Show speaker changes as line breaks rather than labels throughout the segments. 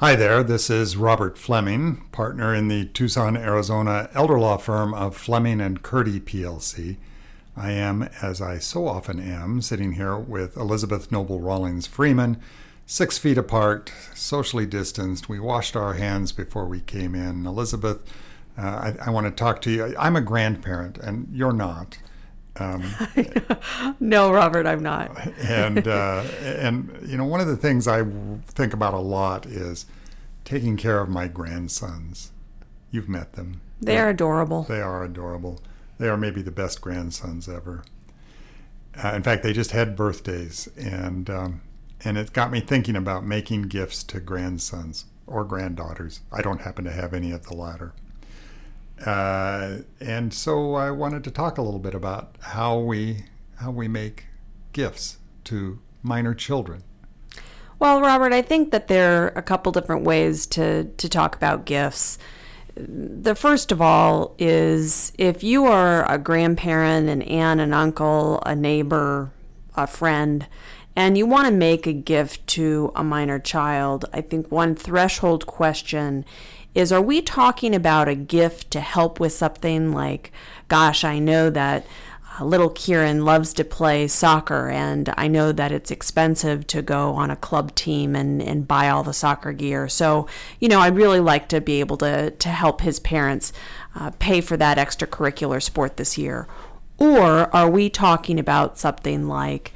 Hi there, this is Robert Fleming, partner in the Tucson, Arizona elder law firm of Fleming and Curti PLC. I am, as I so often am, sitting here with Elizabeth Noble Rawlings Freeman, six feet apart, socially distanced. We washed our hands before we came in. Elizabeth, uh, I, I want to talk to you. I'm a grandparent, and you're not.
Um, no, Robert, I'm not.
and uh, and you know, one of the things I think about a lot is taking care of my grandsons. You've met them.
They are adorable.
They are adorable. They are maybe the best grandsons ever. Uh, in fact, they just had birthdays, and um, and it got me thinking about making gifts to grandsons or granddaughters. I don't happen to have any of the latter. Uh, and so I wanted to talk a little bit about how we how we make gifts to minor children.
Well, Robert, I think that there are a couple different ways to to talk about gifts. The first of all is if you are a grandparent, an aunt, an uncle, a neighbor, a friend, and you want to make a gift to a minor child, I think one threshold question is are we talking about a gift to help with something like, gosh, I know that uh, little Kieran loves to play soccer, and I know that it's expensive to go on a club team and, and buy all the soccer gear. So, you know, I'd really like to be able to, to help his parents uh, pay for that extracurricular sport this year. Or are we talking about something like,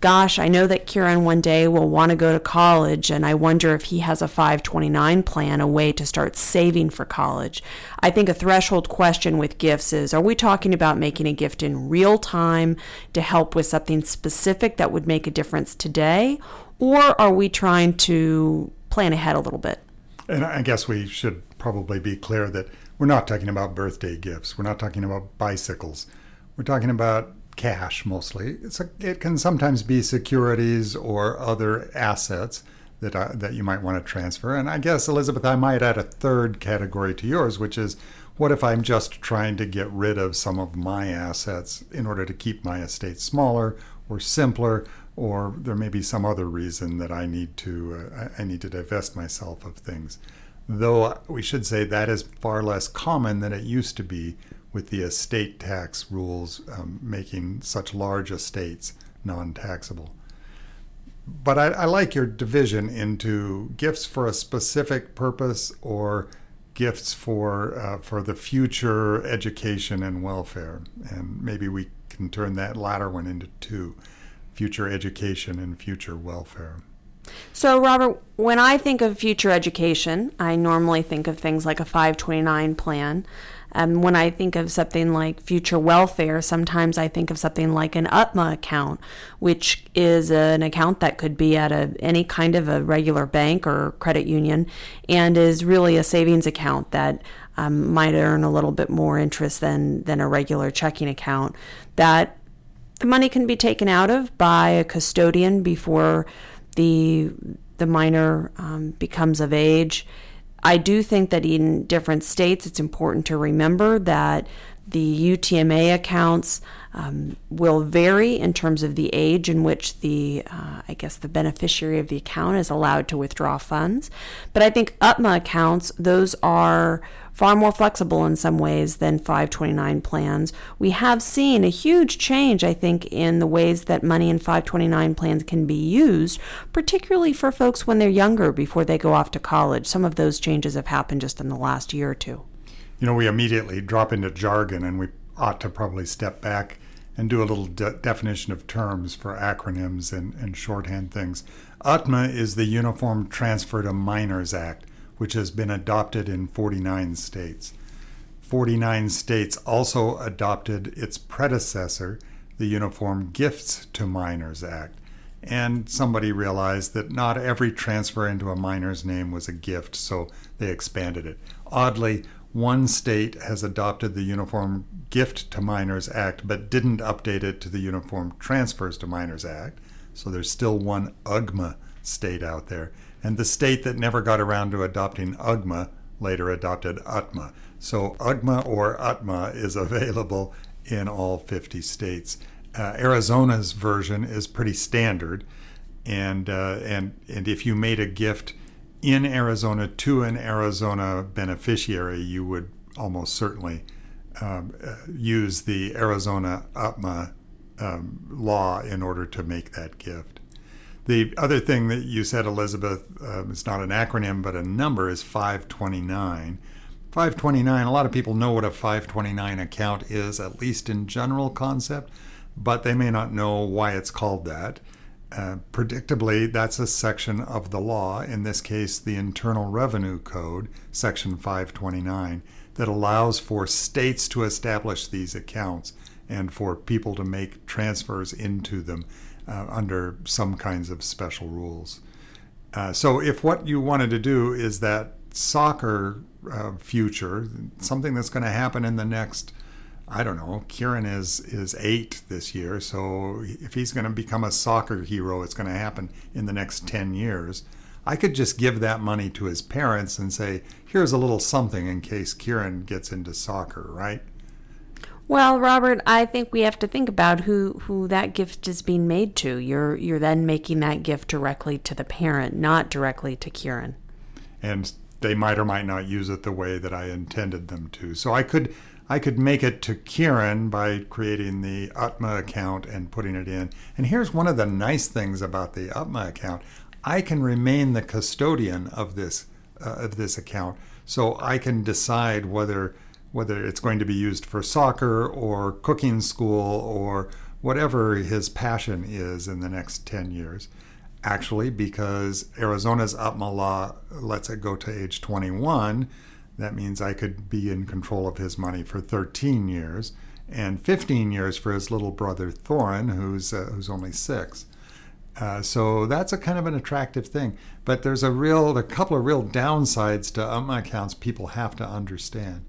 gosh, I know that Kieran one day will want to go to college, and I wonder if he has a 529 plan, a way to start saving for college. I think a threshold question with gifts is are we talking about making a gift in real time to help with something specific that would make a difference today, or are we trying to plan ahead a little bit?
And I guess we should probably be clear that we're not talking about birthday gifts, we're not talking about bicycles. We're talking about cash mostly. A, it can sometimes be securities or other assets that I, that you might want to transfer. And I guess Elizabeth, I might add a third category to yours, which is what if I'm just trying to get rid of some of my assets in order to keep my estate smaller or simpler, or there may be some other reason that I need to uh, I need to divest myself of things. Though we should say that is far less common than it used to be with the estate tax rules um, making such large estates non taxable. But I, I, like your division into gifts for a specific purpose or gifts for uh, for the future education and welfare. And maybe we can turn that latter one into two future education and future welfare.
So, Robert, when I think of future education, I normally think of things like a 529 plan. Um, when I think of something like future welfare, sometimes I think of something like an UTMA account, which is an account that could be at a, any kind of a regular bank or credit union and is really a savings account that um, might earn a little bit more interest than, than a regular checking account. That the money can be taken out of by a custodian before the the minor um, becomes of age. I do think that in different states, it's important to remember that the UTMA accounts um, will vary in terms of the age in which the, uh, I guess, the beneficiary of the account is allowed to withdraw funds. But I think UTMA accounts, those are far more flexible in some ways than 529 plans. We have seen a huge change, I think, in the ways that money in 529 plans can be used, particularly for folks when they're younger before they go off to college. Some of those changes have happened just in the last year or two.
You know, we immediately drop into jargon and we ought to probably step back and do a little de- definition of terms for acronyms and, and shorthand things. UTMA is the Uniform Transfer to Minors Act which has been adopted in 49 states. 49 states also adopted its predecessor, the Uniform Gifts to Minors Act. And somebody realized that not every transfer into a minor's name was a gift, so they expanded it. Oddly, one state has adopted the Uniform Gift to Minors Act but didn't update it to the Uniform Transfers to Minors Act. So there's still one UGMA state out there. And the state that never got around to adopting UGMA later adopted UTMA. So UGMA or UTMA is available in all 50 states. Uh, Arizona's version is pretty standard, and uh, and and if you made a gift in Arizona to an Arizona beneficiary, you would almost certainly um, uh, use the Arizona UTMA um, law in order to make that gift. The other thing that you said, Elizabeth, um, it's not an acronym but a number, is 529. 529, a lot of people know what a 529 account is, at least in general concept, but they may not know why it's called that. Uh, predictably, that's a section of the law, in this case, the Internal Revenue Code, Section 529, that allows for states to establish these accounts and for people to make transfers into them uh, under some kinds of special rules. Uh, so, if what you wanted to do is that soccer uh, future, something that's going to happen in the next, I don't know, Kieran is is eight this year, so if he's going to become a soccer hero, it's going to happen in the next ten years. I could just give that money to his parents and say, "Here's a little something in case Kieran gets into soccer," right?
Well, Robert, I think we have to think about who, who that gift is being made to. You're you're then making that gift directly to the parent, not directly to Kieran.
And they might or might not use it the way that I intended them to. So I could I could make it to Kieran by creating the UTMA account and putting it in. And here's one of the nice things about the UTMA account. I can remain the custodian of this uh, of this account. So I can decide whether whether it's going to be used for soccer or cooking school or whatever his passion is in the next 10 years. Actually, because Arizona's UTMA law lets it go to age 21, that means I could be in control of his money for 13 years and 15 years for his little brother Thorin, who's, uh, who's only six. Uh, so that's a kind of an attractive thing. But there's a real, a couple of real downsides to UTMA accounts people have to understand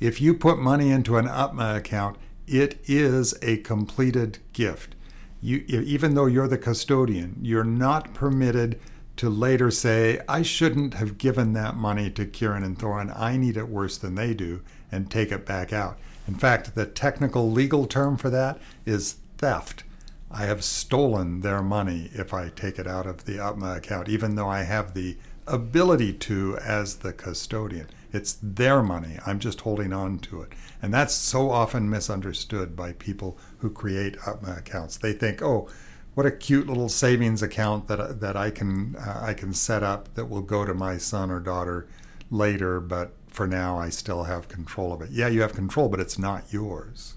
if you put money into an UTMA account, it is a completed gift. You, even though you're the custodian, you're not permitted to later say, I shouldn't have given that money to Kieran and Thorin. I need it worse than they do, and take it back out. In fact, the technical legal term for that is theft. I have stolen their money if I take it out of the UTMA account, even though I have the ability to as the custodian. It's their money. I'm just holding on to it. And that's so often misunderstood by people who create UTMA accounts. They think, oh, what a cute little savings account that, that I can uh, I can set up that will go to my son or daughter later, but for now I still have control of it. Yeah, you have control, but it's not yours.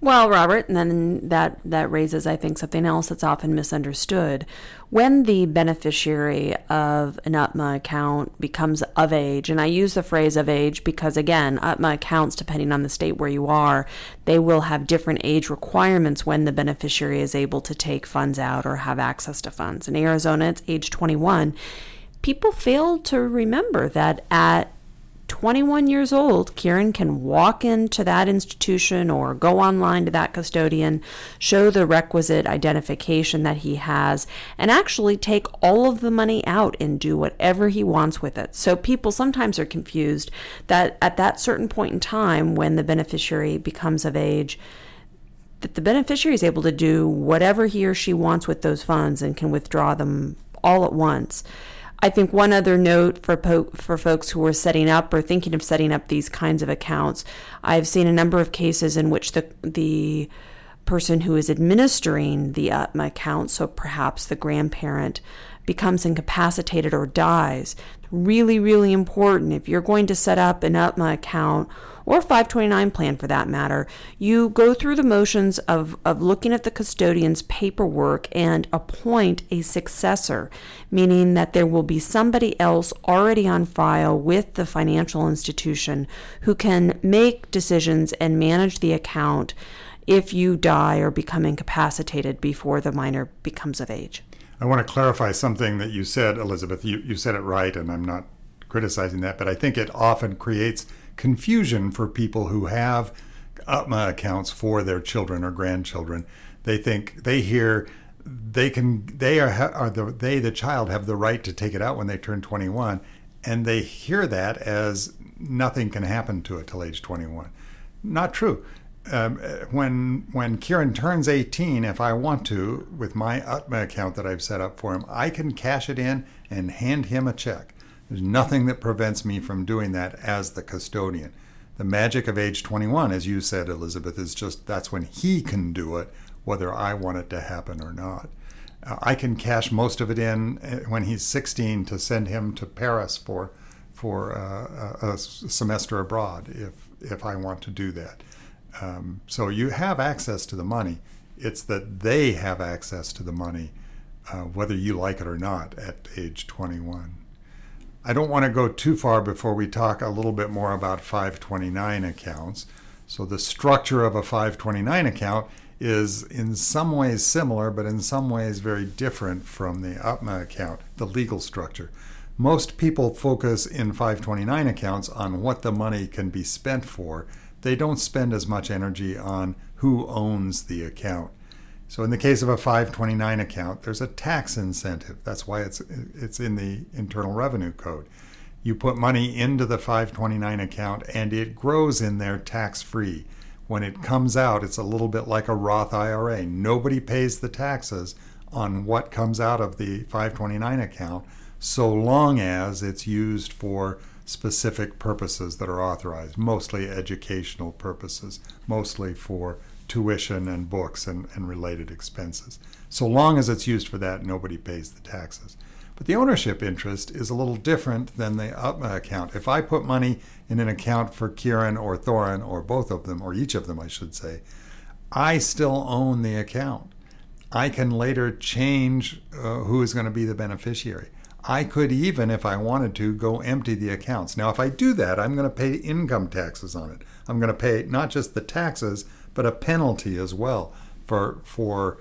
Well, Robert, and then that, that raises, I think, something else that's often misunderstood. When the beneficiary of an UTMA account becomes of age, and I use the phrase of age because, again, UTMA accounts, depending on the state where you are, they will have different age requirements when the beneficiary is able to take funds out or have access to funds. In Arizona, it's age 21. People fail to remember that at 21 years old, Kieran can walk into that institution or go online to that custodian, show the requisite identification that he has, and actually take all of the money out and do whatever he wants with it. So people sometimes are confused that at that certain point in time when the beneficiary becomes of age, that the beneficiary is able to do whatever he or she wants with those funds and can withdraw them all at once. I think one other note for po- for folks who are setting up or thinking of setting up these kinds of accounts, I've seen a number of cases in which the the person who is administering the UTMA account, so perhaps the grandparent, becomes incapacitated or dies. Really, really important if you're going to set up an UTMA account or 529 plan for that matter, you go through the motions of, of looking at the custodian's paperwork and appoint a successor, meaning that there will be somebody else already on file with the financial institution who can make decisions and manage the account if you die or become incapacitated before the minor becomes of age.
I want to clarify something that you said, Elizabeth. You, you said it right, and I'm not criticizing that, but I think it often creates confusion for people who have UTMA accounts for their children or grandchildren. They think they hear they can they are, are the they the child have the right to take it out when they turn 21 and they hear that as nothing can happen to it till age 21 not true. Um, when when Kieran turns 18 if I want to with my UTMA account that I've set up for him I can cash it in and hand him a check There's nothing that prevents me from doing that as the custodian. The magic of age 21, as you said, Elizabeth, is just that's when he can do it, whether I want it to happen or not. Uh, I can cash most of it in uh, when he's 16 to send him to Paris for for uh, a semester abroad if if I want to do that. Um, so you have access to the money. It's that they have access to the money, uh, whether you like it or not, at age 21. I don't want to go too far before we talk a little bit more about 529 accounts. So the structure of a 529 account is in some ways similar, but in some ways very different from the UTMA account, the legal structure. Most people focus in 529 accounts on what the money can be spent for. They don't spend as much energy on who owns the account. So in the case of a 529 account, there's a tax incentive. That's why it's it's in the Internal Revenue Code. You put money into the 529 account and it grows in there tax free. When it comes out, it's a little bit like a Roth IRA. Nobody pays the taxes on what comes out of the 529 account so long as it's used for specific purposes that are authorized, mostly educational purposes, mostly for tuition and books and, and related expenses. So long as it's used for that, nobody pays the taxes. But the ownership interest is a little different than the UTMA account. If I put money in an account for Kieran or Thorin, or both of them, or each of them, I should say, I still own the account. I can later change uh, who is going to be the beneficiary. I could even, if I wanted to, go empty the accounts. Now, if I do that, I'm going to pay income taxes on it. I'm going to pay not just the taxes, but a penalty as well for for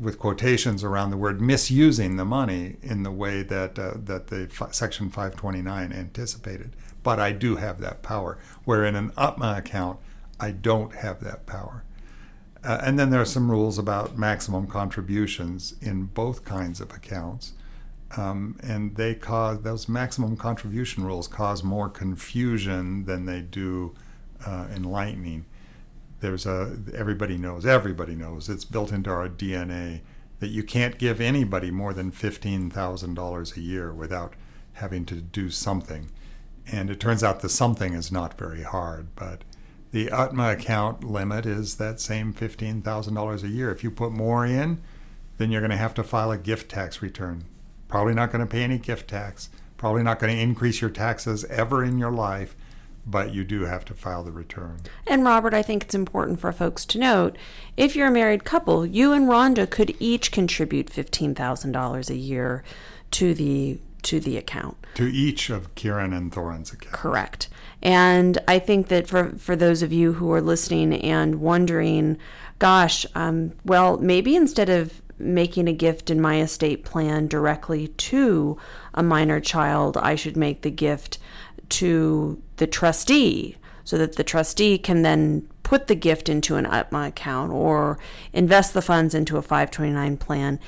with quotations around the word misusing the money in the way that uh, that the f- section 529 anticipated. But I do have that power. Where in an UTMA account I don't have that power. Uh, and then there are some rules about maximum contributions in both kinds of accounts. Um, and they cause those maximum contribution rules cause more confusion than they do uh, enlightening there's a everybody knows everybody knows it's built into our DNA that you can't give anybody more than $15,000 a year without having to do something. And it turns out the something is not very hard, but the UTMA account limit is that same $15,000 a year. If you put more in, then you're going to have to file a gift tax return. Probably not going to pay any gift tax, probably not going to increase your taxes ever in your life but you do have to file the return.
And Robert, I think it's important for folks to note if you're a married couple, you and Rhonda could each contribute $15,000 a year to the to the account.
To each of Kieran and Thorin's accounts.
Correct. And I think that for, for those of you who are listening and wondering, gosh, um, well, maybe instead of making a gift in my estate plan directly to a minor child, I should make the gift to the trustee so that the trustee can then put the gift into an UTMA account or invest the funds into a 529 plan.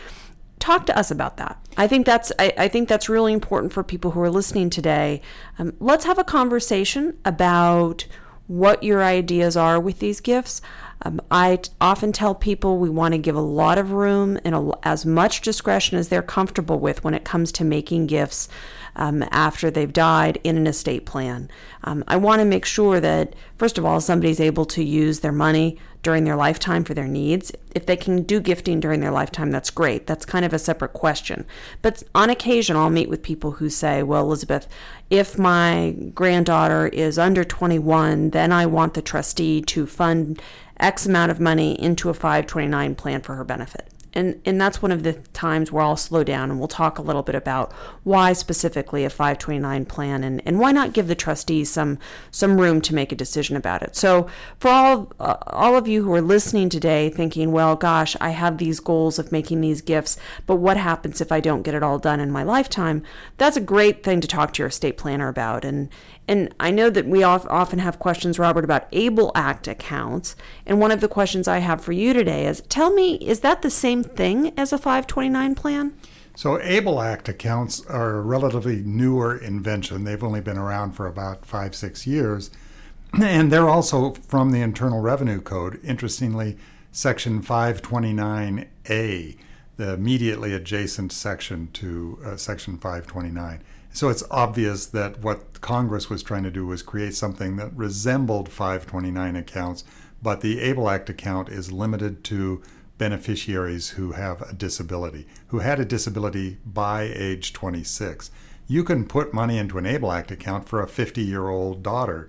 Talk to us about that. I think that's I, I think that's really important for people who are listening today. Um, let's have a conversation about what your ideas are with these gifts. Um, I t- often tell people we want to give a lot of room and a, as much discretion as they're comfortable with when it comes to making gifts um, after they've died in an estate plan. Um, I want to make sure that, first of all, somebody's able to use their money during their lifetime for their needs. If they can do gifting during their lifetime, that's great. That's kind of a separate question. But on occasion, I'll meet with people who say, Well, Elizabeth, if my granddaughter is under 21, then I want the trustee to fund X amount of money into a 529 plan for her benefit and and that's one of the times where I'll slow down and we'll talk a little bit about why specifically a 529 plan and, and why not give the trustees some some room to make a decision about it. So for all uh, all of you who are listening today thinking, well, gosh, I have these goals of making these gifts, but what happens if I don't get it all done in my lifetime? That's a great thing to talk to your estate planner about and and I know that we often have questions, Robert, about ABLE Act accounts. And one of the questions I have for you today is tell me, is that the same thing as a 529 plan?
So, ABLE Act accounts are a relatively newer invention. They've only been around for about five, six years. And they're also from the Internal Revenue Code. Interestingly, Section 529A, the immediately adjacent section to uh, Section 529. So it's obvious that what Congress was trying to do was create something that resembled 529 accounts, but the ABLE Act account is limited to beneficiaries who have a disability, who had a disability by age 26. You can put money into an ABLE Act account for a 50 year old daughter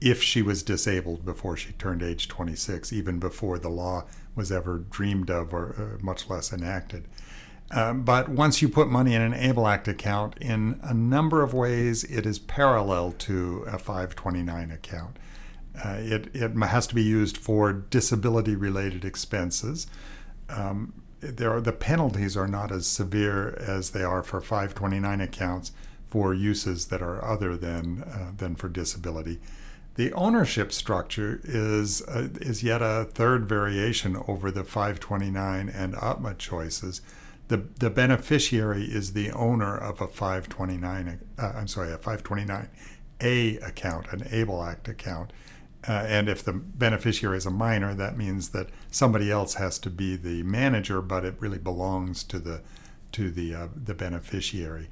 if she was disabled before she turned age 26, even before the law was ever dreamed of or uh, much less enacted. Um, but once you put money in an ABLE Act account, in a number of ways, it is parallel to a 529 account. Uh, it, it has to be used for disability related expenses. Um, there are, the penalties are not as severe as they are for 529 accounts for uses that are other than, uh, than for disability. The ownership structure is, uh, is yet a third variation over the 529 and UTMA choices the the beneficiary is the owner of a 529 uh, I'm sorry a 529A account an ABLE Act account. Uh, and if the beneficiary is a minor that means that somebody else has to be the manager but it really belongs to the to the uh, the beneficiary.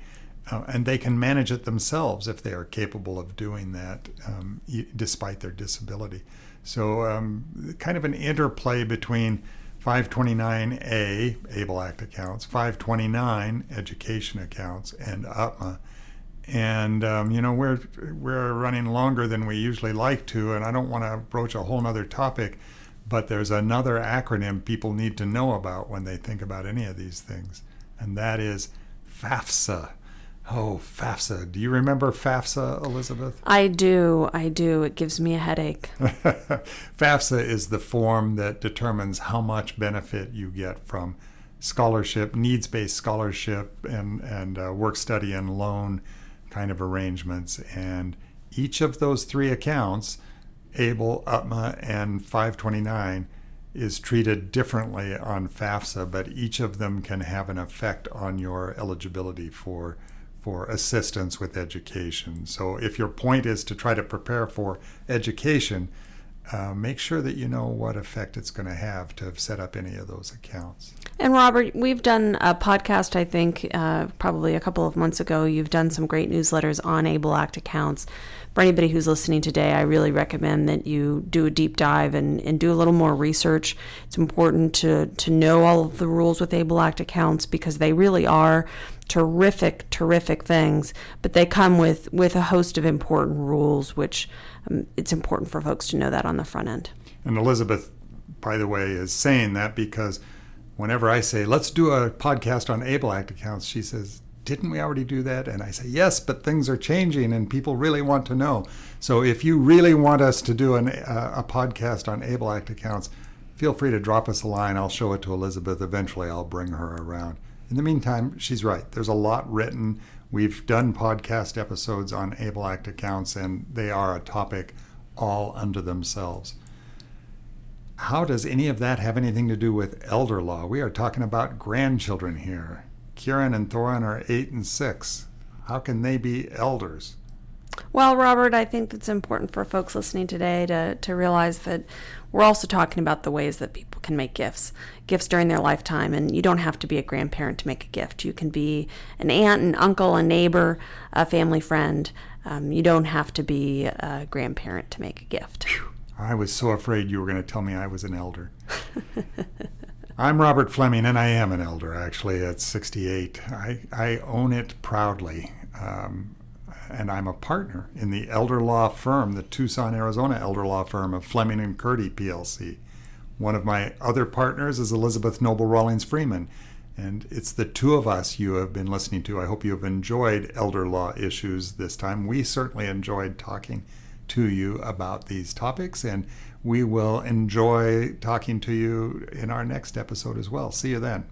Uh, and they can manage it themselves if they are capable of doing that um, despite their disability. So um, kind of an interplay between 529A, ABLE Act accounts, 529 education accounts, and UTMA. And, um, you know, we're, we're running longer than we usually like to, and I don't want to broach a whole other topic, but there's another acronym people need to know about when they think about any of these things, and that is FAFSA. Oh, FAFSA. Do you remember FAFSA, Elizabeth?
I do. I do. It gives me a headache.
FAFSA is the form that determines how much benefit you get from scholarship, needs based scholarship, and, and uh, work study and loan kind of arrangements. And each of those three accounts, ABLE, UTMA, and 529, is treated differently on FAFSA, but each of them can have an effect on your eligibility for for assistance with education. So, if your point is to try to prepare for education, uh, make sure that you know what effect it's going to have to have set up any of those accounts.
And Robert, we've done a podcast, I think, uh, probably a couple of months ago. You've done some great newsletters on ABLE Act accounts. For anybody who's listening today, I really recommend that you do a deep dive and, and do a little more research. It's important to, to know all of the rules with ABLE Act accounts because they really are terrific, terrific things, but they come with, with a host of important rules, which um, it's important for folks to know that on the front end.
And Elizabeth, by the way, is saying that because whenever I say, let's do a podcast on ABLE Act accounts, she says, didn't we already do that? And I say, yes, but things are changing and people really want to know. So if you really want us to do an, uh, a podcast on ABLE Act accounts, feel free to drop us a line. I'll show it to Elizabeth. Eventually, I'll bring her around. In the meantime, she's right. There's a lot written. We've done podcast episodes on ABLE Act accounts, and they are a topic all unto themselves. How does any of that have anything to do with elder law? We are talking about grandchildren here. Kieran and Thorin are eight and six. How can they be elders?
Well, Robert, I think it's important for folks listening today to, to realize that we're also talking about the ways that people can make gifts, gifts during their lifetime. And you don't have to be a grandparent to make a gift. You can be an aunt, an uncle, a neighbor, a family friend. Um, you don't have to be a grandparent to make a gift.
I was so afraid you were going to tell me I was an elder. I'm Robert Fleming, and I am an elder, actually, at 68. I, I own it proudly. Um, and I'm a partner in the elder law firm, the Tucson, Arizona elder law firm of Fleming and Curti PLC. One of my other partners is Elizabeth Noble Rawlings Freeman, and it's the two of us you have been listening to. I hope you have enjoyed elder law issues this time. We certainly enjoyed talking to you about these topics, and we will enjoy talking to you in our next episode as well. See you then.